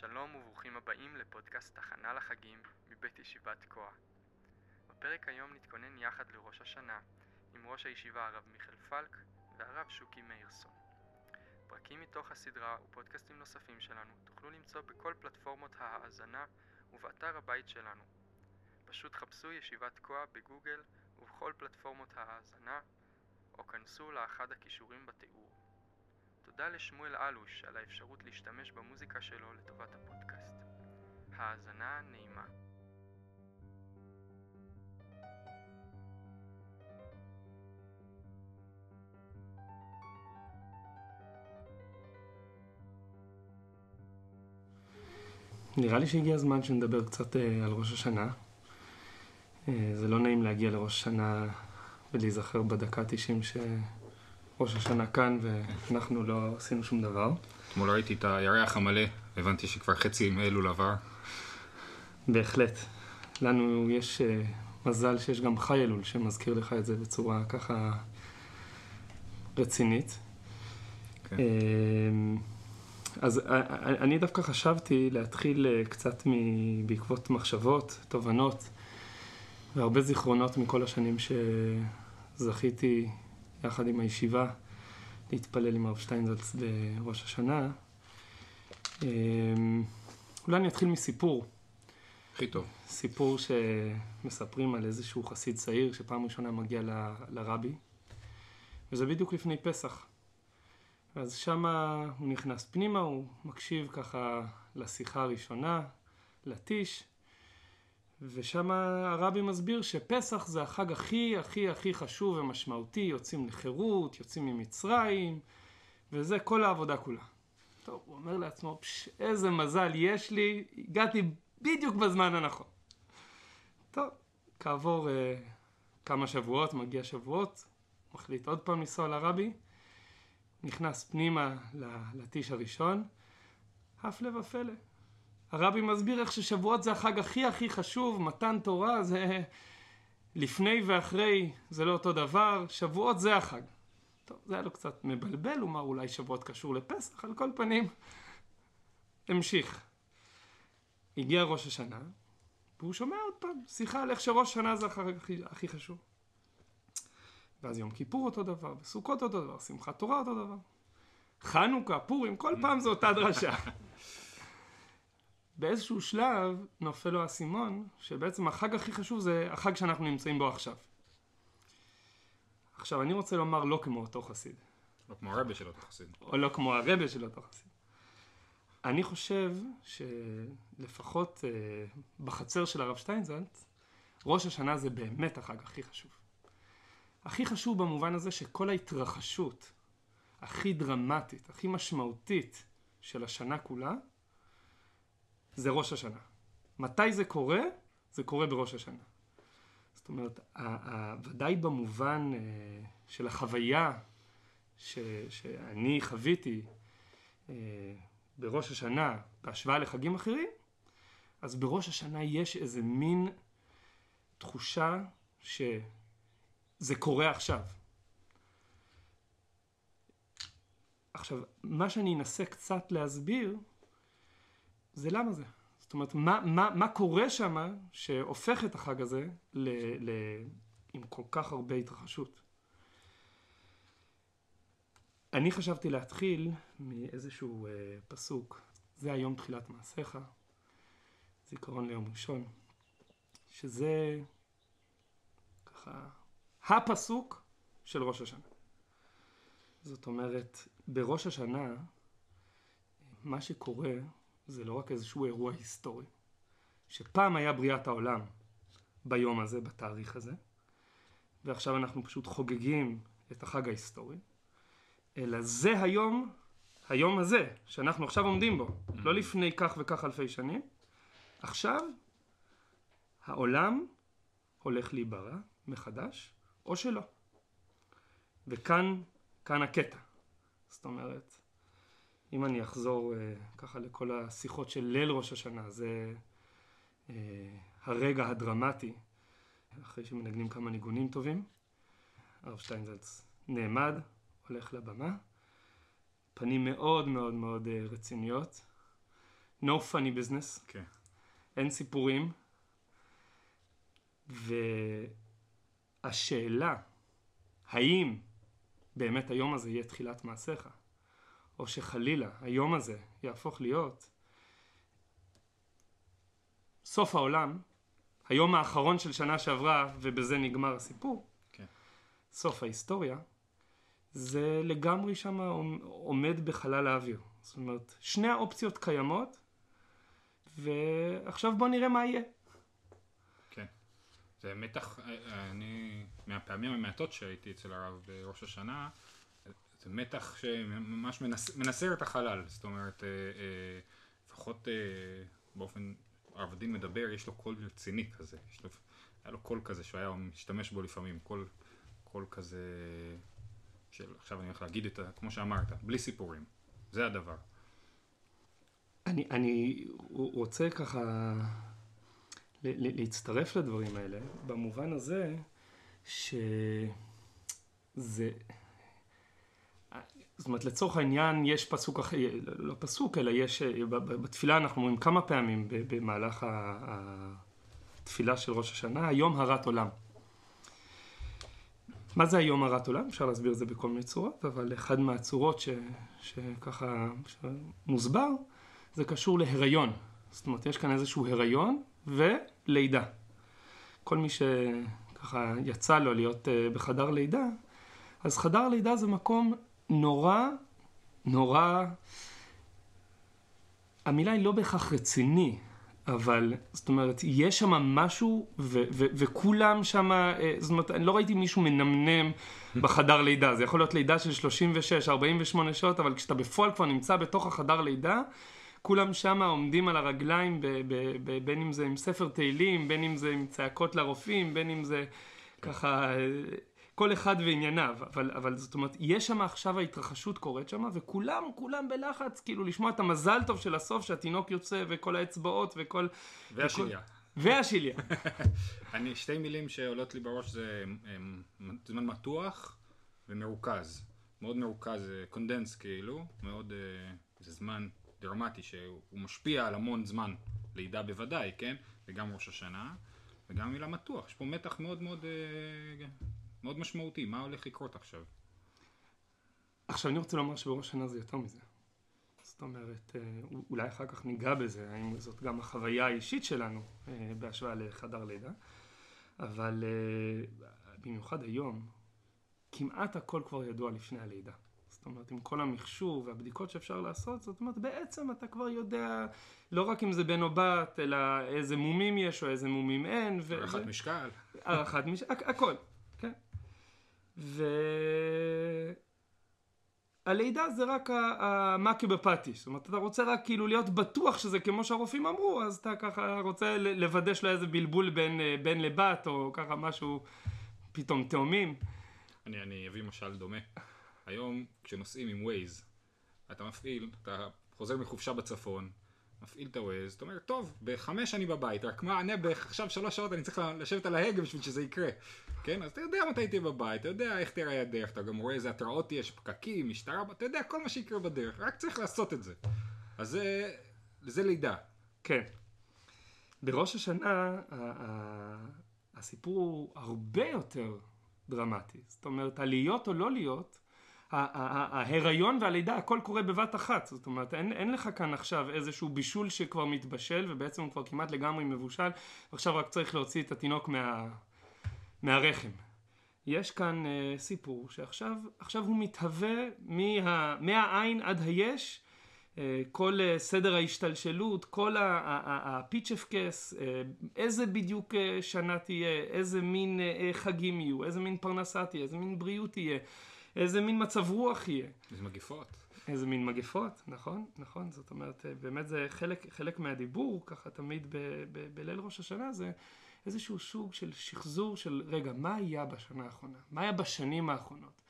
שלום וברוכים הבאים לפודקאסט תחנה לחגים מבית ישיבת תקוע. בפרק היום נתכונן יחד לראש השנה עם ראש הישיבה הרב מיכאל פלק והרב שוקי מאירסון. פרקים מתוך הסדרה ופודקאסטים נוספים שלנו תוכלו למצוא בכל פלטפורמות ההאזנה ובאתר הבית שלנו. פשוט חפשו ישיבת תקוע בגוגל ובכל פלטפורמות ההאזנה או כנסו לאחד הכישורים בתיאור. תודה לשמואל אלוש על האפשרות להשתמש במוזיקה שלו לטובת הפודקאסט. האזנה נעימה. נראה לי שהגיע הזמן שנדבר קצת אה, על ראש השנה. אה, זה לא נעים להגיע לראש השנה ולהיזכר בדקה 90 שראש השנה כאן ואנחנו לא עשינו שום דבר. אתמול ראיתי את הירח המלא, הבנתי שכבר חצי מאלול עבר. בהחלט. לנו יש אה, מזל שיש גם חי אלול שמזכיר לך את זה בצורה ככה רצינית. כן. אמ, אז א- א- אני דווקא חשבתי להתחיל אה, קצת מ- בעקבות מחשבות, תובנות והרבה זיכרונות מכל השנים שזכיתי יחד עם הישיבה להתפלל עם הרב שטיינזלץ בראש השנה. אמ, אולי אני אתחיל מסיפור. הכי טוב. סיפור שמספרים על איזשהו חסיד צעיר שפעם ראשונה מגיע ל- לרבי, וזה בדיוק לפני פסח. אז שמה הוא נכנס פנימה, הוא מקשיב ככה לשיחה הראשונה, לטיש, ושם הרבי מסביר שפסח זה החג הכי הכי הכי חשוב ומשמעותי, יוצאים לחירות, יוצאים ממצרים, וזה כל העבודה כולה. טוב, הוא אומר לעצמו, פש, איזה מזל יש לי, הגעתי בדיוק בזמן הנכון. טוב, כעבור uh, כמה שבועות, מגיע שבועות, מחליט עוד פעם לנסוע לרבי, נכנס פנימה לטיש הראשון, הפלא ופלא. הרבי מסביר איך ששבועות זה החג הכי הכי חשוב, מתן תורה זה לפני ואחרי, זה לא אותו דבר, שבועות זה החג. טוב, זה היה לו קצת מבלבל, הוא אמר אולי שבועות קשור לפסח, על כל פנים, המשיך. הגיע ראש השנה, והוא שומע עוד פעם שיחה על איך שראש השנה זה החג הכי, הכי חשוב. ואז יום כיפור אותו דבר, וסוכות אותו דבר, שמחת תורה אותו דבר. חנוכה, פורים, כל פעם זו אותה דרשה. באיזשהו שלב נופל לו האסימון, שבעצם החג הכי חשוב זה החג שאנחנו נמצאים בו עכשיו. עכשיו, אני רוצה לומר לא כמו אותו חסיד, לא כמו הרבה של אותו חסיד. או לא כמו הרבה של אותו חסיד. אני חושב שלפחות אה, בחצר של הרב שטיינזלץ, ראש השנה זה באמת החג הכי חשוב. הכי חשוב במובן הזה שכל ההתרחשות הכי דרמטית, הכי משמעותית של השנה כולה, זה ראש השנה. מתי זה קורה? זה קורה בראש השנה. זאת אומרת, ודאי במובן אה, של החוויה ש, שאני חוויתי אה, בראש השנה בהשוואה לחגים אחרים, אז בראש השנה יש איזה מין תחושה שזה קורה עכשיו. עכשיו, מה שאני אנסה קצת להסביר, זה למה זה. זאת אומרת, מה, מה, מה קורה שם שהופך את החג הזה ל, ל, עם כל כך הרבה התרחשות. אני חשבתי להתחיל מאיזשהו אה, פסוק, זה היום תחילת מעשיך, זיכרון ליום ראשון, שזה ככה הפסוק של ראש השנה. זאת אומרת, בראש השנה, מה שקורה זה לא רק איזשהו אירוע היסטורי, שפעם היה בריאת העולם ביום הזה, בתאריך הזה, ועכשיו אנחנו פשוט חוגגים את החג ההיסטורי, אלא זה היום, היום הזה, שאנחנו עכשיו עומדים בו, לא לפני כך וכך אלפי שנים, עכשיו העולם הולך להיברא מחדש, או שלא. וכאן, כאן הקטע. זאת אומרת, אם אני אחזור אה, ככה לכל השיחות של ליל ראש השנה, זה אה, הרגע הדרמטי, אחרי שמנגנים כמה ניגונים טובים. הרב שטיינזלץ נעמד, הולך לבמה, פנים מאוד מאוד מאוד אה, רציניות, no funny business, כן. אין סיפורים, והשאלה, האם באמת היום הזה יהיה תחילת מעשיך, או שחלילה היום הזה יהפוך להיות סוף העולם, היום האחרון של שנה שעברה, ובזה נגמר הסיפור, כן. סוף ההיסטוריה, זה לגמרי שם עומד בחלל האוויר. זאת אומרת, שני האופציות קיימות, ועכשיו בוא נראה מה יהיה. כן. זה מתח, אה, אני, מהפעמים המעטות שהייתי אצל הרב בראש השנה, זה מתח שממש מנס, מנסר את החלל. זאת אומרת, אה, אה, לפחות באופן, הרב מדבר, יש לו קול רציני כזה. יש לו, היה לו קול כזה שהוא היה משתמש בו לפעמים, קול, קול כזה של, עכשיו אני הולך להגיד את ה... כמו שאמרת, בלי סיפורים. זה הדבר. אני, אני רוצה ככה להצטרף לדברים האלה, במובן הזה שזה, זאת אומרת לצורך העניין יש פסוק אחר, לא פסוק, אלא יש, בתפילה אנחנו אומרים כמה פעמים במהלך התפילה של ראש השנה, היום הרת עולם. מה זה היום הרת עולם? אפשר להסביר את זה בכל מיני צורות, אבל אחד מהצורות ש, שככה מוסבר, זה קשור להיריון. זאת אומרת, יש כאן איזשהו הריון ולידה. כל מי שככה יצא לו להיות uh, בחדר לידה, אז חדר לידה זה מקום נורא, נורא, המילה היא לא בהכרח רציני, אבל זאת אומרת, יש שם משהו, ו- ו- וכולם שם, אה, זאת אומרת, אני לא ראיתי מישהו מנמנם בחדר לידה. זה יכול להיות לידה של 36, 48 שעות, אבל כשאתה בפועל כבר נמצא בתוך החדר לידה, כולם שם עומדים על הרגליים, ב- ב- ב- בין אם זה עם ספר תהילים, בין אם זה עם צעקות לרופאים, בין אם זה ככה... אה, כל אחד וענייניו, אבל, אבל זאת אומרת, יש שם עכשיו ההתרחשות קורית שם, וכולם, כולם בלחץ, כאילו לשמוע את המזל טוב של הסוף, שהתינוק יוצא, וכל האצבעות, וכל... והשליה. והשליה. אני, שתי מילים שעולות לי בראש זה זמן מתוח ומרוכז. מאוד מרוכז, קונדנס כאילו, מאוד, אה, זה זמן דרמטי שהוא משפיע על המון זמן, לידה בוודאי, כן? וגם ראש השנה, וגם מילה מתוח, יש פה מתח מאוד מאוד אה, מאוד משמעותי, מה הולך לקרות עכשיו? עכשיו אני רוצה לומר שבראש השנה זה יותר מזה. זאת אומרת, אה, אולי אחר כך ניגע בזה, האם זאת גם החוויה האישית שלנו אה, בהשוואה לחדר לידה, אבל אה, במיוחד היום, כמעט הכל כבר ידוע לפני הלידה. זאת אומרת, עם כל המכשור והבדיקות שאפשר לעשות, זאת אומרת, בעצם אתה כבר יודע לא רק אם זה בן או בת, אלא איזה מומים יש או איזה מומים אין. הערכת ו... משקל. הערכת משקל, הכל. והלידה זה רק המאקי זאת אומרת אתה רוצה רק כאילו להיות בטוח שזה כמו שהרופאים אמרו אז אתה ככה רוצה לוודא שלא איזה בלבול בין בן לבת או ככה משהו פתאום תאומים. אני, אני אביא משל דומה. היום כשנוסעים עם ווייז אתה מפעיל, אתה חוזר מחופשה בצפון מפעיל את הווייז, אתה אומר, טוב, בחמש אני בבית, רק מה, אני עכשיו שלוש שעות אני צריך לשבת על ההגה בשביל שזה יקרה. כן? אז אתה יודע מתי תהיה בבית, אתה יודע איך תראה הדרך, אתה גם רואה איזה התראות יש, פקקים, משטרה, אתה יודע כל מה שיקרה בדרך, רק צריך לעשות את זה. אז זה, זה לידה. כן. בראש השנה הסיפור הוא הרבה יותר דרמטי. זאת אומרת, הלהיות או לא להיות, ההיריון והלידה, הכל קורה בבת אחת. זאת אומרת, אין, אין לך כאן עכשיו איזשהו בישול שכבר מתבשל, ובעצם הוא כבר כמעט לגמרי מבושל, ועכשיו רק צריך להוציא את התינוק מה... מהרחם. יש כאן uh, סיפור שעכשיו הוא מתהווה מה, מהעין עד היש, uh, כל uh, סדר ההשתלשלות, כל הפיצ'פקס, uh, איזה בדיוק שנה תהיה, איזה מין חגים יהיו, איזה מין פרנסה תהיה, איזה מין בריאות תהיה, איזה מין מצב רוח יהיה. איזה מגפות. איזה מין מגפות, נכון, נכון, זאת אומרת, באמת זה חלק, חלק מהדיבור, ככה תמיד ב, ב, בליל ראש השנה, זה איזשהו סוג של שחזור של, רגע, מה היה בשנה האחרונה? מה היה בשנים האחרונות?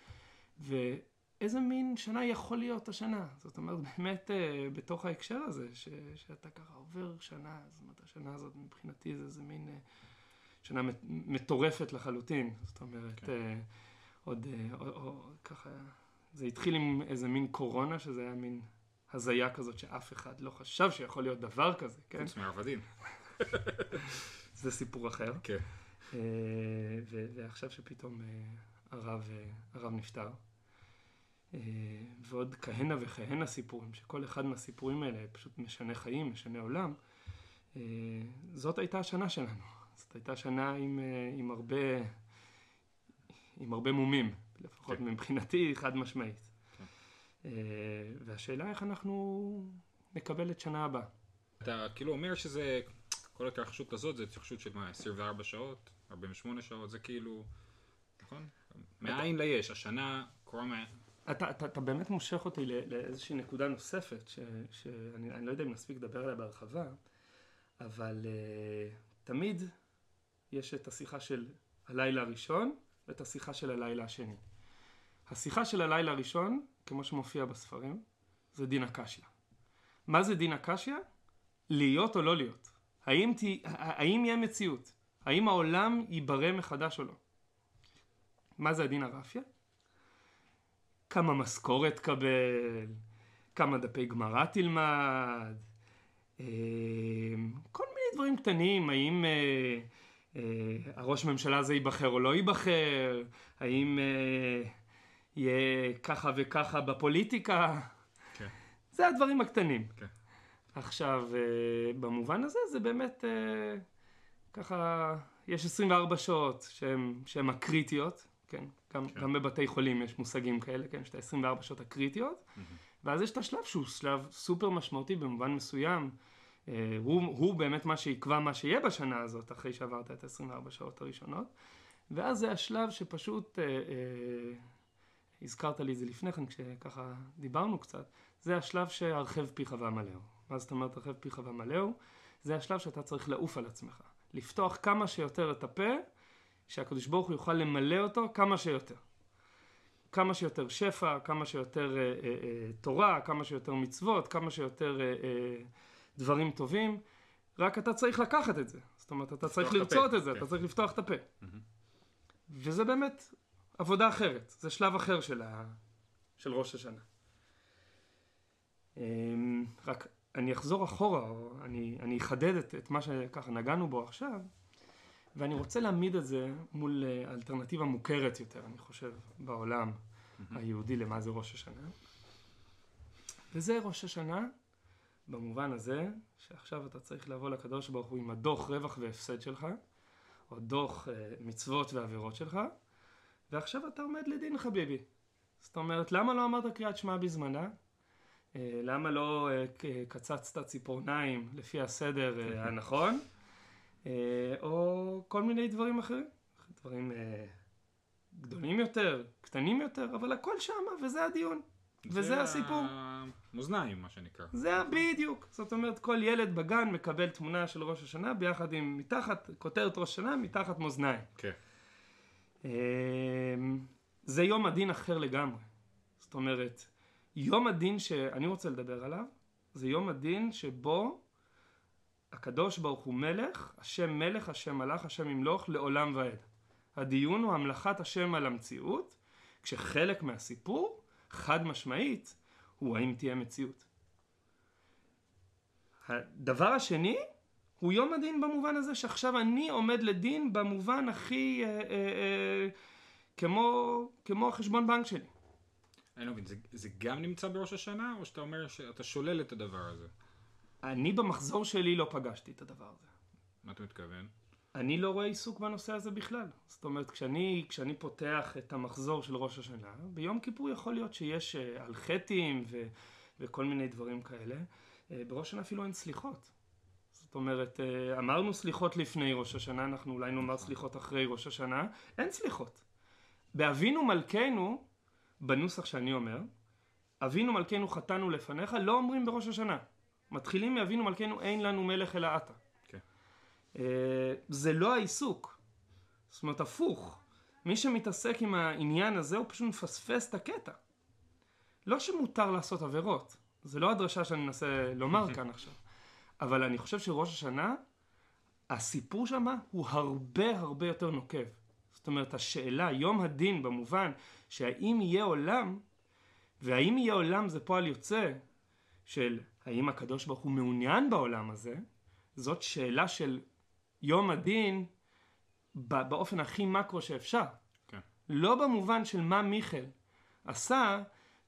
ואיזה מין שנה יכול להיות השנה? זאת אומרת, באמת אה, בתוך ההקשר הזה, ש, שאתה ככה עובר שנה, זאת אומרת, השנה הזאת מבחינתי זה איזה מין אה, שנה מטורפת לחלוטין. זאת אומרת, כן. אה, עוד, או, ככה, זה התחיל עם איזה מין קורונה, שזה היה מין הזיה כזאת שאף אחד לא חשב שיכול להיות דבר כזה, כן? חוץ מעבדים. זה סיפור אחר. כן. אה, ו- ועכשיו שפתאום אה, הרב, אה, הרב נפטר. אה, ועוד כהנה וכהנה סיפורים, שכל אחד מהסיפורים האלה פשוט משנה חיים, משנה עולם. אה, זאת הייתה השנה שלנו. זאת הייתה שנה עם, אה, עם הרבה, עם הרבה מומים, לפחות כן. מבחינתי חד משמעית. כן. אה, והשאלה איך אנחנו נקבל את שנה הבאה. אתה כאילו אומר שזה, כל ההתרחשות הזאת זה התרחשות של מה, 24 שעות, 48 שעות, זה כאילו, נכון? מאין ליש, השנה קורה מה... אתה, אתה, אתה באמת מושך אותי לא- לאיזושהי נקודה נוספת, ש, שאני אני לא יודע אם נספיק לדבר עליה בהרחבה, אבל uh, תמיד יש את השיחה של הלילה הראשון ואת השיחה של הלילה השני. השיחה של הלילה הראשון, כמו שמופיע בספרים, זה דין הקשיא. מה זה דין הקשיא? להיות או לא להיות. האם, תה, האם יהיה מציאות? האם העולם ייברא מחדש או לא? מה זה הדין הרפיה? כמה משכורת תקבל, כמה דפי גמרא תלמד, אה, כל מיני דברים קטנים, האם אה, הראש ממשלה הזה ייבחר או לא ייבחר, האם אה, יהיה ככה וככה בפוליטיקה, כן. זה הדברים הקטנים. כן. עכשיו, אה, במובן הזה זה באמת אה, ככה, יש 24 שעות שהן, הקריטיות, כן? גם, כן. גם בבתי חולים יש מושגים כאלה, כן? יש את ה-24 שעות הקריטיות, ואז יש את השלב שהוא שלב סופר משמעותי במובן מסוים. אה, הוא, הוא באמת מה שיקבע מה שיהיה בשנה הזאת, אחרי שעברת את ה-24 שעות הראשונות. ואז זה השלב שפשוט, אה, אה, הזכרת לי את זה לפני כן, כשככה דיברנו קצת, זה השלב שהרחב פיך ועמלאו. מה זאת אומרת הרחב פיך ועמלאו? זה השלב שאתה צריך לעוף על עצמך. לפתוח כמה שיותר את הפה, שהקדוש ברוך הוא יוכל למלא אותו כמה שיותר. כמה שיותר שפע, כמה שיותר אה, אה, אה, תורה, כמה שיותר מצוות, כמה שיותר אה, אה, דברים טובים. רק אתה צריך לקחת את זה. זאת אומרת, אתה צריך לרצות את זה, כן. אתה צריך לפתוח את הפה. וזה באמת עבודה אחרת, זה שלב אחר של, ה... של ראש השנה. אמ, רק אני אחזור אחורה, או אני, אני אחדד את, את מה שככה נגענו בו עכשיו, ואני רוצה להעמיד את זה מול אה, אלטרנטיבה מוכרת יותר, אני חושב, בעולם היהודי למה זה ראש השנה. וזה ראש השנה במובן הזה שעכשיו אתה צריך לבוא לקדוש ברוך הוא עם הדוח רווח והפסד שלך, או דוח אה, מצוות ועבירות שלך, ועכשיו אתה עומד לדין חביבי. זאת אומרת, למה לא אמרת קריאת שמע בזמנה? אה, למה לא אה, קצצת ציפורניים לפי הסדר אה, הנכון? אה, או כל מיני דברים אחרים. דברים אה, גדולים יותר, קטנים יותר, אבל הכל שמה, וזה הדיון. וזה הסיפור. המאזניים, מה שנקרא. זה בדיוק. זאת אומרת, כל ילד בגן מקבל תמונה של ראש השנה ביחד עם מתחת, כותרת ראש השנה, מתחת מאזניים. כן. אמ, זה יום הדין אחר לגמרי. זאת אומרת, יום הדין שאני רוצה לדבר עליו, זה יום הדין שבו הקדוש ברוך הוא מלך, השם מלך, השם מלך, השם ימלוך לעולם ועד. הדיון הוא המלכת השם על המציאות, כשחלק מהסיפור, חד משמעית, הוא האם תהיה מציאות. הדבר השני הוא יום הדין במובן הזה שעכשיו אני עומד לדין במובן הכי אה, אה, אה, כמו, כמו החשבון בנק שלי. אני לא מבין, זה, זה גם נמצא בראש השנה, או שאתה אומר שאתה שולל את הדבר הזה? אני במחזור שלי לא פגשתי את הדבר הזה. מה אתה מתכוון? אני לא רואה עיסוק בנושא הזה בכלל. זאת אומרת, כשאני, כשאני פותח את המחזור של ראש השנה, ביום כיפור יכול להיות שיש אה, על חטאים ו, וכל מיני דברים כאלה. אה, בראש השנה אפילו אין סליחות. זאת אומרת, אה, אמרנו סליחות לפני ראש השנה, אנחנו אולי נאמר סליחות אחרי ראש השנה, אין סליחות. באבינו מלכנו, בנוסח שאני אומר, אבינו מלכנו חטאנו לפניך, לא אומרים בראש השנה. מתחילים מאבינו מלכנו אין לנו מלך אלא אתה. אה, זה לא העיסוק. זאת אומרת, הפוך. מי שמתעסק עם העניין הזה, הוא פשוט מפספס את הקטע. לא שמותר לעשות עבירות. זה לא הדרשה שאני מנסה לומר כאן עכשיו. אבל אני חושב שראש השנה, הסיפור שם הוא הרבה הרבה יותר נוקב. זאת אומרת, השאלה, יום הדין במובן שהאם יהיה עולם, והאם יהיה עולם זה פועל יוצא של האם הקדוש ברוך הוא מעוניין בעולם הזה, זאת שאלה של יום הדין באופן הכי מקרו שאפשר. כן. לא במובן של מה מיכאל עשה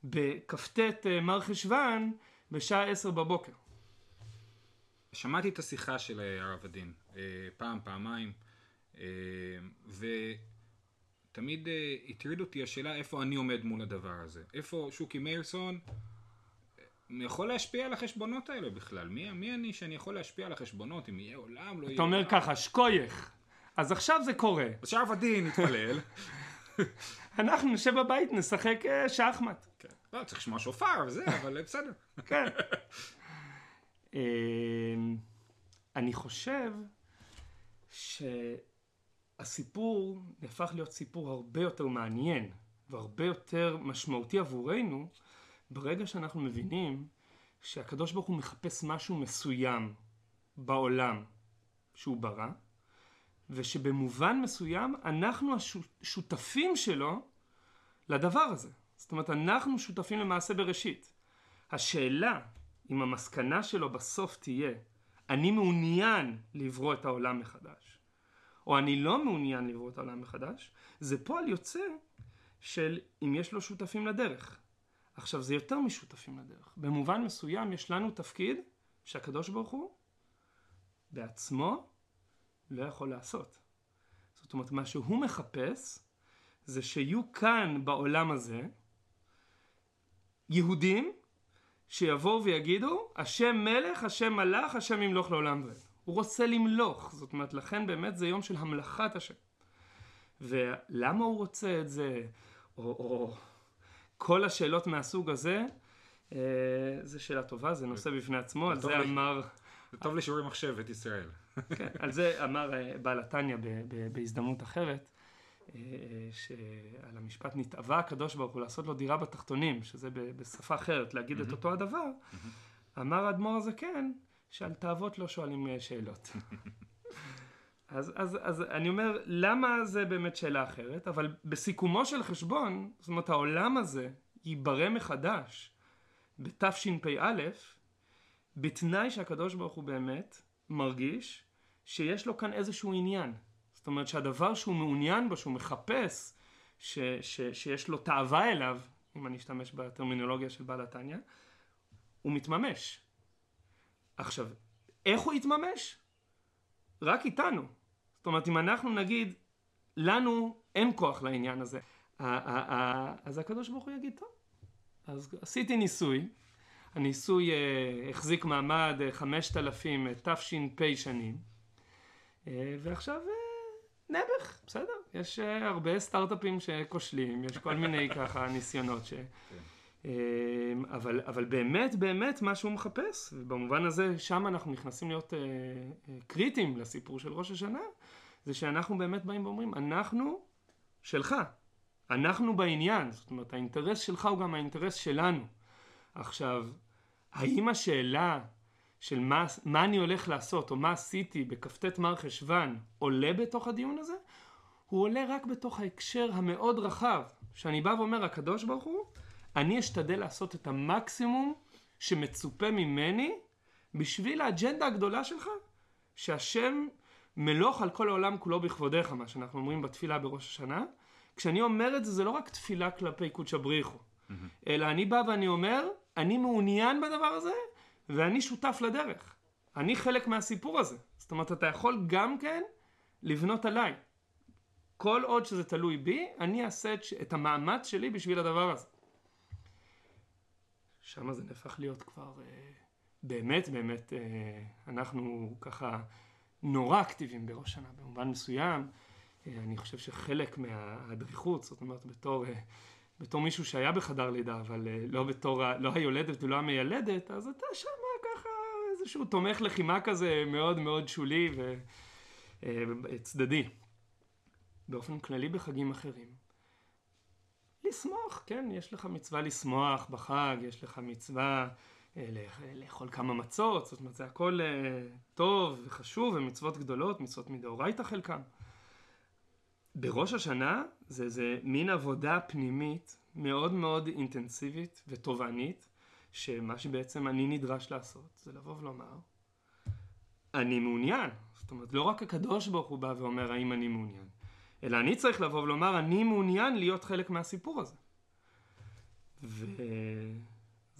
בכ"ט אה, מר חשוון בשעה עשר בבוקר. שמעתי את השיחה של אה, הרב הדין, אה, פעם, פעמיים, ותמיד הטריד אותי השאלה איפה אני עומד מול הדבר הזה. איפה שוקי מאירסון יכול להשפיע על החשבונות האלה בכלל? מי, מי אני שאני יכול להשפיע על החשבונות, אם יהיה עולם, לא יהיה אתה אומר ככה, שקוייך. אז עכשיו זה קורה. שהרב הדין יתפלל. אנחנו נשב בבית, נשחק שחמט. כן. לא, צריך לשמוע שופר וזה, אבל בסדר. כן. אמ, אני חושב שהסיפור נהפך להיות סיפור הרבה יותר מעניין והרבה יותר משמעותי עבורנו ברגע שאנחנו מבינים שהקדוש ברוך הוא מחפש משהו מסוים בעולם שהוא ברא ושבמובן מסוים אנחנו השותפים שלו לדבר הזה. זאת אומרת, אנחנו שותפים למעשה בראשית. השאלה אם המסקנה שלו בסוף תהיה אני מעוניין לברוא את העולם מחדש, או אני לא מעוניין לברוא את העולם מחדש, זה פועל יוצא של אם יש לו שותפים לדרך. עכשיו זה יותר משותפים לדרך. במובן מסוים יש לנו תפקיד שהקדוש ברוך הוא בעצמו לא יכול לעשות. זאת אומרת, מה שהוא מחפש זה שיהיו כאן בעולם הזה יהודים שיבואו ויגידו, השם מלך, השם מלך, השם ימלוך לעולם ועד. הוא רוצה למלוך, זאת אומרת, לכן באמת זה יום של המלכת השם. ולמה הוא רוצה את זה, או, או כל השאלות מהסוג הזה, אה, זו שאלה טובה, זה נושא בפני עצמו, על זה לי, אמר... זה טוב לשיעורי מחשב את ישראל. כן, על זה אמר אה, בעל התניא בהזדמנות אחרת. שעל המשפט נתאווה הקדוש ברוך הוא לעשות לו דירה בתחתונים, שזה בשפה אחרת להגיד את אותו הדבר, אמר האדמו"ר הזקן שעל תאוות לא שואלים אה, שאלות. אז, אז, אז אני אומר, למה זה באמת שאלה אחרת? אבל בסיכומו של חשבון, זאת אומרת העולם הזה ייברא מחדש בתשפ"א, בתנאי שהקדוש ברוך הוא באמת מרגיש שיש לו כאן איזשהו עניין. זאת אומרת שהדבר שהוא מעוניין בו, שהוא מחפש, ש, ש, שיש לו תאווה אליו, אם אני אשתמש בטרמינולוגיה של בעל התניא, הוא מתממש. עכשיו, איך הוא יתממש? רק איתנו. זאת אומרת, אם אנחנו נגיד, לנו אין כוח לעניין הזה, אז הקדוש ברוך הוא יגיד, טוב, אז עשיתי ניסוי, הניסוי אה, החזיק מעמד אה, חמשת אלפים אה, תש"פ שנים, ועכשיו נעבך, בסדר. יש הרבה סטארט-אפים שכושלים, יש כל מיני ככה ניסיונות ש... Uh, אבל, אבל באמת, באמת מה שהוא מחפש, ובמובן הזה שם אנחנו נכנסים להיות uh, uh, קריטיים לסיפור של ראש השנה, זה שאנחנו באמת באים ואומרים, אנחנו שלך, אנחנו בעניין, זאת אומרת האינטרס שלך הוא גם האינטרס שלנו. עכשיו, האם השאלה של מה, מה אני הולך לעשות או מה עשיתי בכ"ט מר חשוון עולה בתוך הדיון הזה, הוא עולה רק בתוך ההקשר המאוד רחב, שאני בא ואומר הקדוש ברוך הוא, אני אשתדל לעשות את המקסימום שמצופה ממני בשביל האג'נדה הגדולה שלך, שהשם מלוך על כל העולם כולו בכבודיך, מה שאנחנו אומרים בתפילה בראש השנה. כשאני אומר את זה, זה לא רק תפילה כלפי קודשא בריחו, mm-hmm. אלא אני בא ואני אומר, אני מעוניין בדבר הזה, ואני שותף לדרך. אני חלק מהסיפור הזה. זאת אומרת, אתה יכול גם כן לבנות עליי. כל עוד שזה תלוי בי, אני אעשה את, את המאמץ שלי בשביל הדבר הזה. שם זה נהפך להיות כבר אה, באמת באמת, אה, אנחנו ככה נורא אקטיביים בראש שנה. במובן מסוים, אה, אני חושב שחלק מהדריכות, זאת אומרת, בתור... אה, בתור מישהו שהיה בחדר לידה, אבל אה, לא בתור, לא היולדת ולא המיילדת, אז אתה שם ככה איזשהו תומך לחימה כזה מאוד מאוד שולי וצדדי. באופן כללי בחגים אחרים. לשמוח, כן, יש לך מצווה לשמוח בחג, יש לך מצווה לאכול כמה מצות, זאת אומרת זה הכל טוב וחשוב ומצוות גדולות, מצוות מדאורייתא חלקם. בראש השנה זה, זה מין עבודה פנימית מאוד מאוד אינטנסיבית ותובענית, שמה שבעצם אני נדרש לעשות זה לבוא ולומר, אני מעוניין. זאת אומרת, לא רק הקדוש ברוך הוא בא ואומר האם אני מעוניין, אלא אני צריך לבוא ולומר, אני מעוניין להיות חלק מהסיפור הזה.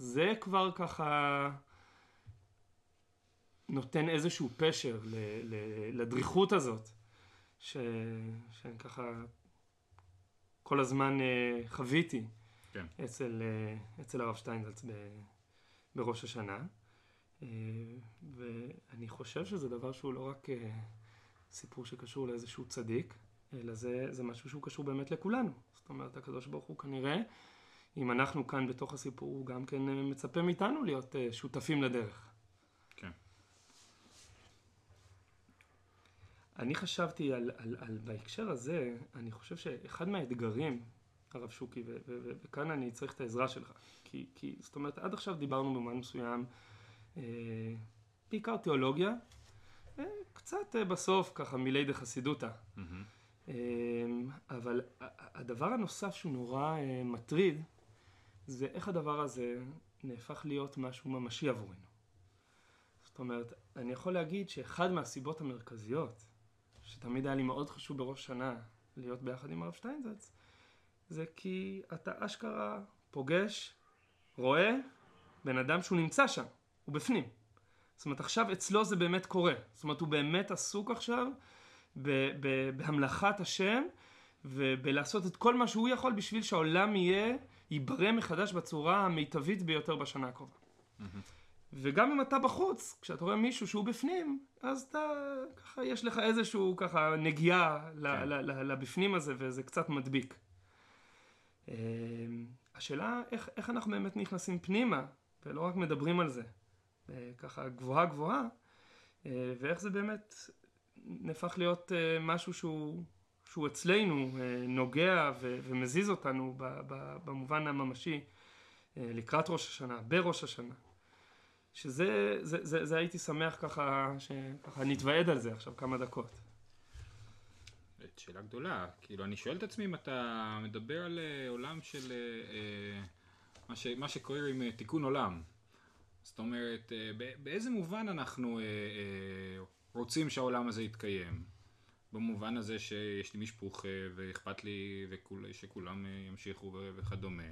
וזה כבר ככה נותן איזשהו פשר ל, ל, לדריכות הזאת, ש, שאני ככה כל הזמן uh, חוויתי כן. אצל, uh, אצל הרב שטיינזלץ ב, בראש השנה. Uh, ואני חושב שזה דבר שהוא לא רק uh, סיפור שקשור לאיזשהו צדיק, אלא זה, זה משהו שהוא קשור באמת לכולנו. זאת אומרת, הקדוש ברוך הוא כנראה, אם אנחנו כאן בתוך הסיפור, הוא גם כן מצפה מאיתנו להיות שותפים לדרך. כן. אני חשבתי על, על, על בהקשר הזה, אני חושב שאחד מהאתגרים, הרב שוקי, ו, ו, ו, וכאן אני צריך את העזרה שלך, כי, כי זאת אומרת, עד עכשיו דיברנו במובן מסוים, אה, בעיקר תיאולוגיה, אה, קצת אה, בסוף ככה מילי דחסידותא. Mm-hmm. אה, אבל הדבר הנוסף שהוא נורא אה, מטריד, זה איך הדבר הזה נהפך להיות משהו ממשי עבורנו. זאת אומרת, אני יכול להגיד שאחד מהסיבות המרכזיות שתמיד היה לי מאוד חשוב בראש שנה להיות ביחד עם הרב שטיינזץ, זה כי אתה אשכרה פוגש, רואה, בן אדם שהוא נמצא שם, הוא בפנים. זאת אומרת, עכשיו אצלו זה באמת קורה. זאת אומרת, הוא באמת עסוק עכשיו בהמלכת השם ובלעשות את כל מה שהוא יכול בשביל שהעולם יהיה, ייברא מחדש בצורה המיטבית ביותר בשנה הקרובה. וגם אם אתה בחוץ, כשאתה רואה מישהו שהוא בפנים, אז אתה, ככה, יש לך איזשהו ככה נגיעה כן. לבפנים הזה, וזה קצת מדביק. אמ, השאלה איך, איך אנחנו באמת נכנסים פנימה, ולא רק מדברים על זה, אה, ככה גבוהה גבוהה, אה, ואיך זה באמת נהפך להיות אה, משהו שהוא, שהוא אצלנו נוגע ו, ומזיז אותנו במובן הממשי לקראת ראש השנה, בראש השנה. שזה, זה, זה, זה הייתי שמח ככה, שככה נתוועד על זה עכשיו כמה דקות. שאלה גדולה, כאילו אני שואל את עצמי אם אתה מדבר על uh, עולם של מה, ש, מה שקוראים תיקון עולם. זאת אומרת, באיזה מובן אנחנו רוצים שהעולם הזה יתקיים? במובן הזה שיש לי משפוך ואכפת לי שכולם uh, ימשיכו וכדומה.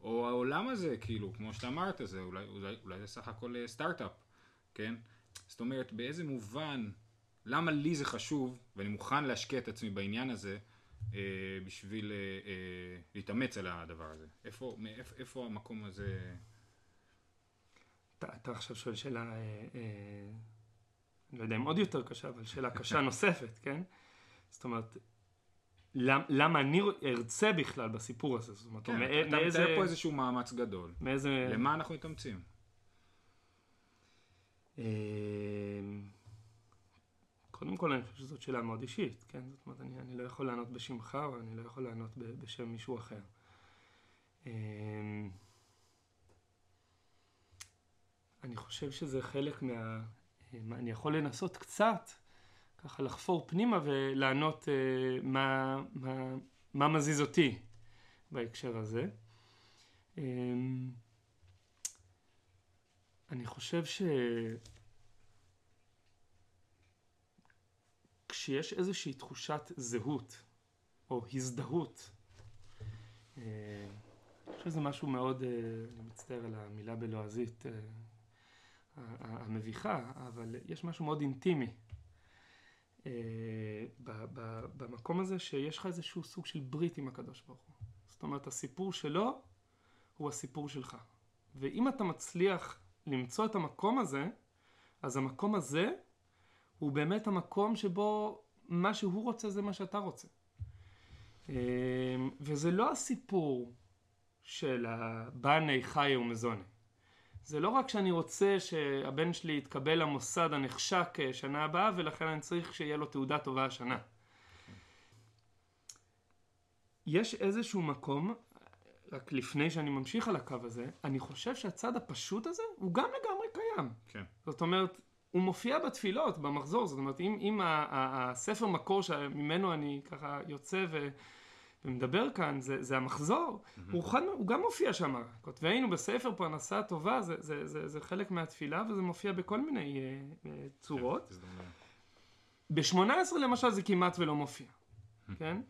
או העולם הזה, כאילו, כמו שאתה אמרת, זה אולי, אולי, אולי זה סך הכל אה, סטארט-אפ, כן? זאת אומרת, באיזה מובן, למה לי זה חשוב, ואני מוכן להשקיע את עצמי בעניין הזה, אה, בשביל אה, אה, להתאמץ על הדבר הזה? איפה, מאיפה, איפה המקום הזה... אתה, אתה עכשיו שואל שאלה, אה, אה, אני לא יודע אם עוד יותר קשה, אבל שאלה קשה נוספת, כן? זאת אומרת, למ, למה אני ארצה בכלל בסיפור הזה? זאת אומרת, כן, מא, אתה מאיזה... מתאר פה איזשהו מאמץ גדול. מאיזה... למה אנחנו מתאמצים? אמ, קודם כל אני חושב שזאת שאלה מאוד אישית, כן? זאת אומרת, אני, אני לא יכול לענות בשמך, או אני לא יכול לענות בשם מישהו אחר. אמ, אני חושב שזה חלק מה... אני יכול לנסות קצת ככה לחפור פנימה ולענות uh, מה, מה, מה מזיז אותי בהקשר הזה. Um, אני חושב ש... כשיש איזושהי תחושת זהות או הזדהות, uh, אני חושב שזה משהו מאוד, uh, אני מצטער על המילה בלועזית המביכה, אבל יש משהו מאוד אינטימי אה, במקום הזה שיש לך איזשהו סוג של ברית עם הקדוש ברוך הוא. זאת אומרת, הסיפור שלו הוא הסיפור שלך. ואם אתה מצליח למצוא את המקום הזה, אז המקום הזה הוא באמת המקום שבו מה שהוא רוצה זה מה שאתה רוצה. אה, וזה לא הסיפור של הבני חיה ומזונה. זה לא רק שאני רוצה שהבן שלי יתקבל למוסד הנחשק אה, שנה הבאה ולכן אני צריך שיהיה לו תעודה טובה השנה. יש איזשהו מקום, רק לפני שאני ממשיך על הקו הזה, אני חושב שהצד הפשוט הזה הוא גם לגמרי קיים. כן. זאת אומרת, הוא מופיע בתפילות, במחזור, זאת אומרת, אם, אם הספר מקור שממנו אני ככה יוצא ו, ומדבר כאן, זה, זה המחזור, mm-hmm. הוא, חד, הוא גם מופיע שם, כותבינו בספר פרנסה טובה, זה, זה, זה, זה חלק מהתפילה וזה מופיע בכל מיני uh, uh, צורות. ב-18 למשל זה כמעט ולא מופיע, כן?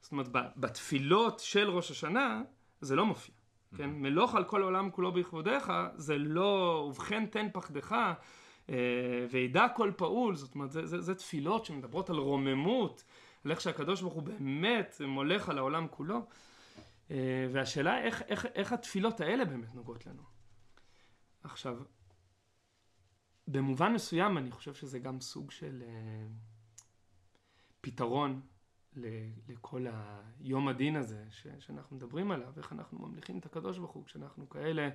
זאת אומרת, בתפילות של ראש השנה זה לא מופיע, כן? מלוך על כל העולם כולו בכבודיך, זה לא, ובכן תן פחדך, אה, וידע כל פעול, זאת אומרת, זה, זה, זה תפילות שמדברות על רוממות, על איך שהקדוש ברוך הוא באמת מולך על העולם כולו, אה, והשאלה איך, איך, איך התפילות האלה באמת נוגעות לנו. עכשיו, במובן מסוים אני חושב שזה גם סוג של uh, פתרון לכל היום הדין הזה ש, שאנחנו מדברים עליו, איך אנחנו ממליכים את הקדוש ברוך הוא כשאנחנו כאלה,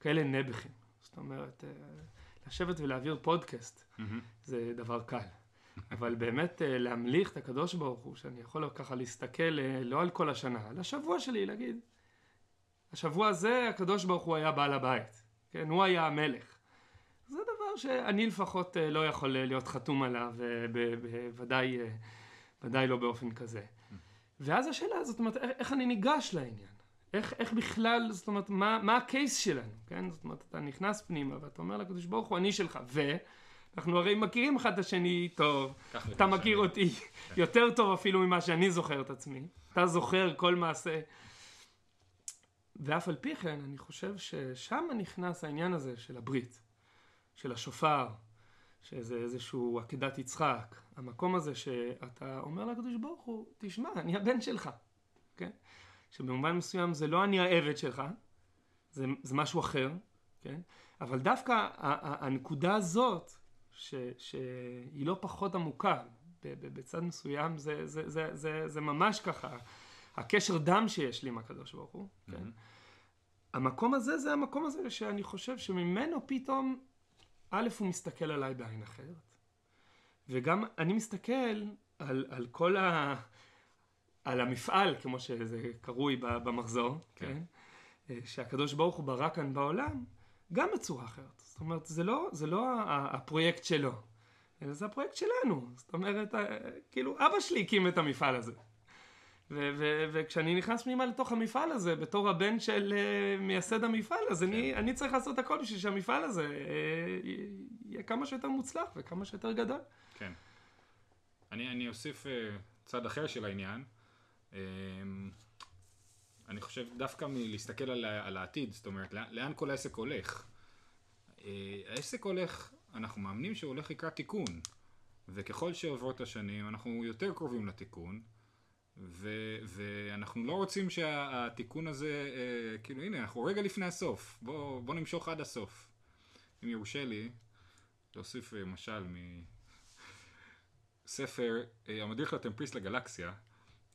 כאלה נבחים. זאת אומרת, uh, לשבת ולהעביר פודקאסט mm-hmm. זה דבר קל. אבל באמת uh, להמליך את הקדוש ברוך הוא, שאני יכול ככה להסתכל uh, לא על כל השנה, על השבוע שלי, להגיד, השבוע הזה הקדוש ברוך הוא היה בעל הבית, כן, הוא היה המלך. זה דבר שאני לפחות אה, לא יכול אה, להיות חתום עליו, בוודאי אה, ודאי לא באופן כזה. ואז השאלה, זאת אומרת, איך אני ניגש לעניין? איך, איך בכלל, זאת אומרת, מה, מה הקייס שלנו, כן? זאת אומרת, אתה נכנס פנימה ואתה אומר לקדוש ברוך הוא, אני שלך, ואנחנו הרי מכירים אחד את השני טוב, אתה מכיר. אותי כן. יותר טוב אפילו ממה שאני זוכר את עצמי, אתה זוכר כל מעשה. ואף על פי כן, אני חושב ששם נכנס העניין הזה של הברית. של השופר, שזה איזשהו עקדת יצחק, המקום הזה שאתה אומר לקדוש ברוך הוא, תשמע, אני הבן שלך, כן? שבמובן מסוים זה לא אני העבד שלך, זה, זה משהו אחר, כן? אבל דווקא הנקודה הזאת, ש, שהיא לא פחות עמוקה, בצד מסוים זה, זה, זה, זה, זה ממש ככה, הקשר דם שיש לי עם הקדוש ברוך הוא, כן? Mm-hmm. המקום הזה זה המקום הזה שאני חושב שממנו פתאום א', הוא מסתכל עליי בעין אחרת, וגם אני מסתכל על, על כל ה... על המפעל, כמו שזה קרוי במחזור, כן. כן? אה, שהקדוש ברוך הוא ברא כאן בעולם, גם בצורה אחרת. זאת אומרת, זה לא, זה לא הפרויקט שלו, אלא זה הפרויקט שלנו. זאת אומרת, אה, כאילו, אבא שלי הקים את המפעל הזה. ו- ו- וכשאני נכנס פנימה לתוך המפעל הזה, בתור הבן של uh, מייסד המפעל, אז כן. אני, אני צריך לעשות הכל בשביל שהמפעל הזה uh, יהיה כמה שיותר מוצלח וכמה שיותר גדול. כן. אני, אני אוסיף uh, צד אחר של העניין. Uh, אני חושב דווקא מלהסתכל על, על העתיד, זאת אומרת, לאן כל העסק הולך. Uh, העסק הולך, אנחנו מאמנים שהוא הולך לקראת תיקון, וככל שעוברות השנים אנחנו יותר קרובים לתיקון. ו- ואנחנו לא רוצים שהתיקון הזה, אה, כאילו הנה אנחנו רגע לפני הסוף, בוא, בוא נמשוך עד הסוף. אם יורשה לי, להוסיף אה, משל מספר אה, המדריך לטמפריסט לגלקסיה,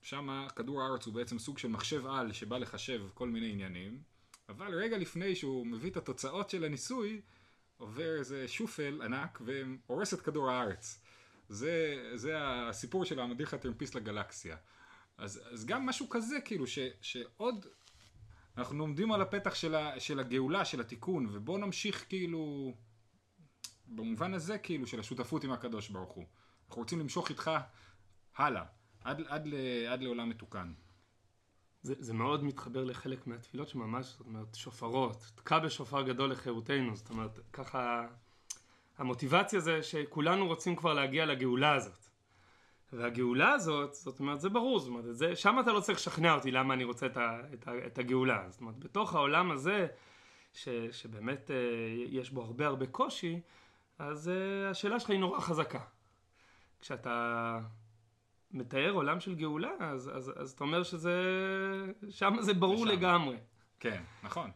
שם כדור הארץ הוא בעצם סוג של מחשב על שבא לחשב כל מיני עניינים, אבל רגע לפני שהוא מביא את התוצאות של הניסוי, עובר איזה שופל ענק והורס את כדור הארץ. זה, זה הסיפור של המדריך הטרמפיסט לגלקסיה. אז, אז גם משהו כזה, כאילו, ש, שעוד אנחנו עומדים על הפתח של, ה, של הגאולה, של התיקון, ובואו נמשיך כאילו, במובן הזה כאילו, של השותפות עם הקדוש ברוך הוא. אנחנו רוצים למשוך איתך הלאה, עד, עד, ל, עד לעולם מתוקן. זה, זה מאוד מתחבר לחלק מהתפילות שממש, זאת אומרת, שופרות, תקע בשופר גדול לחירותנו, זאת אומרת, ככה, המוטיבציה זה שכולנו רוצים כבר להגיע לגאולה הזאת. והגאולה הזאת, זאת אומרת, זה ברור, זאת אומרת, זה, שם אתה לא צריך לשכנע אותי למה אני רוצה את, ה, את, ה, את הגאולה. זאת אומרת, בתוך העולם הזה, ש, שבאמת אה, יש בו הרבה הרבה קושי, אז אה, השאלה שלך היא נורא חזקה. כשאתה מתאר עולם של גאולה, אז, אז, אז אתה אומר שזה, שם זה ברור לשם. לגמרי. כן, נכון.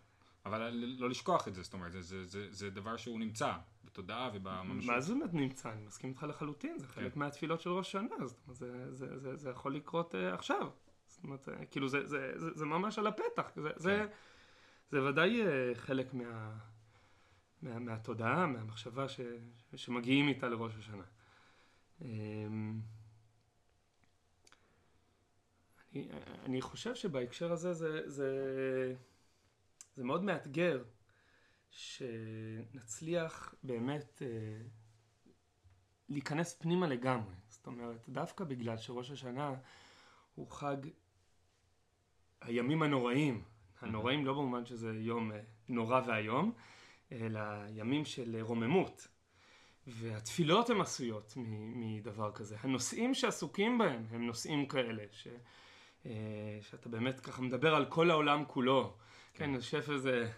אבל לא לשכוח את זה, זאת אומרת, זה, זה, זה, זה דבר שהוא נמצא בתודעה ובממשות. מה זה באמת נמצא? אני מסכים איתך לחלוטין, זה חלק כן. מהתפילות של ראש השנה, זאת אומרת, זה, זה, זה, זה יכול לקרות uh, עכשיו. זאת אומרת, uh, כאילו זה, זה, זה, זה ממש על הפתח, זה, כן. זה, זה ודאי uh, חלק מה, מה, מהתודעה, מהמחשבה ש, שמגיעים איתה לראש השנה. Um, אני, חושב שבהקשר הזה זה, זה, זה מאוד מאתגר שנצליח באמת אה, להיכנס פנימה לגמרי. זאת אומרת, דווקא בגלל שראש השנה הוא חג הימים הנוראים, הנוראים לא במובן שזה יום אה, נורא ואיום, אלא ימים של רוממות. והתפילות הן עשויות מדבר כזה. הנושאים שעסוקים בהם הם נושאים כאלה, ש, אה, שאתה באמת ככה מדבר על כל העולם כולו. כן, יושב איזה,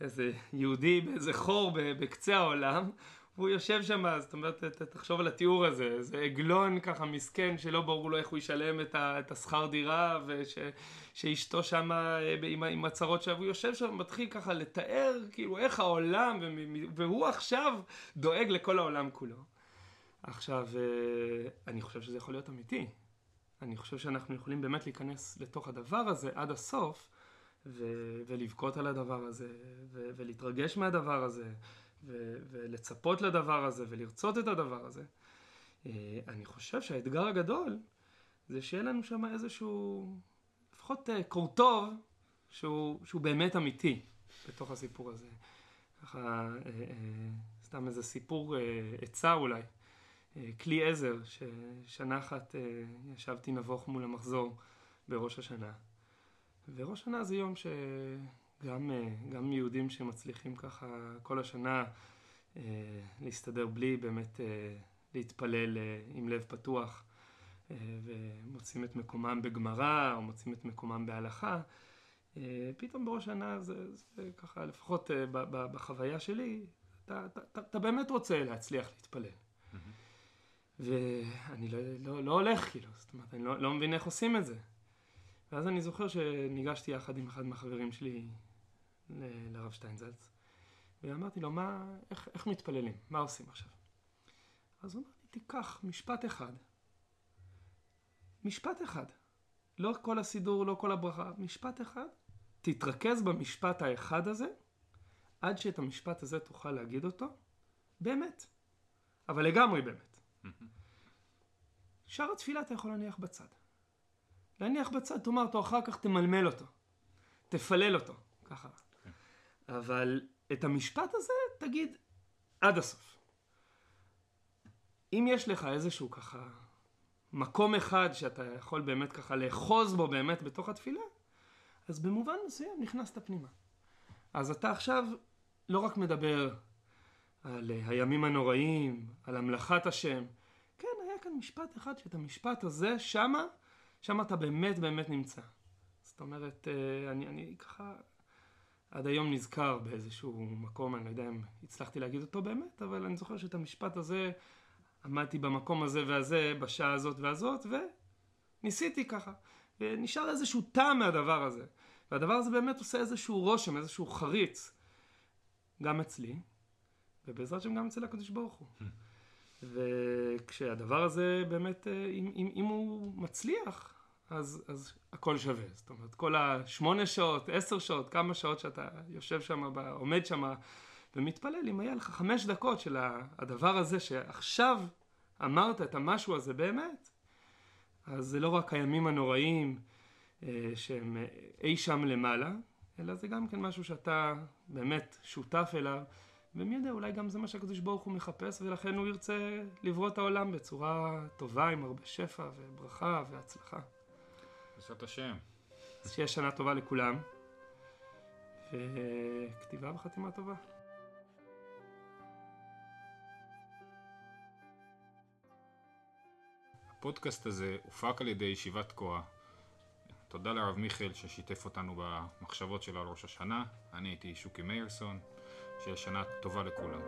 איזה יהודי באיזה חור בקצה העולם, והוא יושב שם, זאת אומרת, תחשוב על התיאור הזה, איזה עגלון ככה מסכן שלא ברור לו איך הוא ישלם את, ה, את השכר דירה, ושאשתו שם אה, עם, עם הצרות שלו, והוא יושב שם ומתחיל ככה לתאר כאילו איך העולם, והוא עכשיו דואג לכל העולם כולו. עכשיו, אה, אני חושב שזה יכול להיות אמיתי. אני חושב שאנחנו יכולים באמת להיכנס לתוך הדבר הזה עד הסוף, ו- ולבכות על הדבר הזה, ו- ולהתרגש מהדבר הזה, ו- ולצפות לדבר הזה ולרצות את הדבר הזה. אה, אני חושב שהאתגר הגדול זה שיהיה לנו שם איזשהו, לפחות אה, קורטוב שהוא, שהוא באמת אמיתי בתוך הסיפור הזה. ככה, אה, סתם איזה סיפור עצה אולי. כלי עזר, ששנה אחת ישבתי נבוך מול המחזור בראש השנה. וראש השנה זה יום ש... גם, אה, גם יהודים שמצליחים ככה כל השנה אה, להסתדר בלי באמת אה, להתפלל עם לב פתוח ומוצאים את מקומם בגמרא או מוצאים את מקומם בהלכה, פתאום בראש השנה זה, זה ככה, לפחות בחוויה שלי, אתה, אתה, אתה באמת רוצה להצליח להתפלל. ואני לא, לא, לא הולך, כאילו, זאת אומרת, אני לא, לא מבין איך עושים את זה. ואז אני זוכר שניגשתי יחד עם אחד מהחברים שלי לרב שטיינזלץ, ואמרתי לו, מה, איך, איך מתפללים? מה עושים עכשיו? אז הוא אמר לי, תיקח משפט אחד, משפט אחד, לא כל הסידור, לא כל הברכה, משפט אחד, תתרכז במשפט האחד הזה, עד שאת המשפט הזה תוכל להגיד אותו, באמת, אבל לגמרי באמת. שאר התפילה אתה יכול להניח בצד. להניח בצד, תאמר אותו, אחר כך תמלמל אותו, תפלל אותו, ככה. אבל את המשפט הזה תגיד עד הסוף. אם יש לך איזשהו ככה מקום אחד שאתה יכול באמת ככה לאחוז בו באמת בתוך התפילה, אז במובן מסוים נכנסת פנימה. אז אתה עכשיו לא רק מדבר על הימים הנוראים, על המלאכת השם, כן, היה כאן משפט אחד שאת המשפט הזה, שמה, שמה אתה באמת באמת נמצא. זאת אומרת, אה, אני, אני ככה עד היום נזכר באיזשהו מקום, אני לא יודע אם הצלחתי להגיד אותו באמת, אבל אני זוכר שאת המשפט הזה עמדתי במקום הזה והזה, בשעה הזאת והזאת, וניסיתי ככה. ונשאר איזשהו טעם מהדבר הזה. והדבר הזה באמת עושה איזשהו רושם, איזשהו חריץ, גם אצלי, ובעזרת השם גם אצל הקדוש ברוך הוא. וכשהדבר הזה באמת, אה, אם, אם, אם הוא מצליח, אז, אז הכל שווה. זאת אומרת, כל השמונה שעות, עשר שעות, כמה שעות שאתה יושב שם, עומד שם ומתפלל, אם היה לך חמש דקות של הדבר הזה שעכשיו אמרת את המשהו הזה באמת, אז זה לא רק הימים הנוראים אה, שהם אי שם למעלה, אלא זה גם כן משהו שאתה באמת שותף אליו, ומי יודע, אולי גם זה מה שהקדוש ברוך הוא מחפש, ולכן הוא ירצה לברוא את העולם בצורה טובה, עם הרבה שפע וברכה והצלחה. בעזרת השם. אז שיהיה שנה טובה לכולם, וכתיבה וחתימה טובה. הפודקאסט הזה הופק על ידי ישיבת תקוע. תודה לרב מיכאל ששיתף אותנו במחשבות שלו על ראש השנה. אני הייתי שוקי מאירסון. שיהיה שנה טובה לכולם.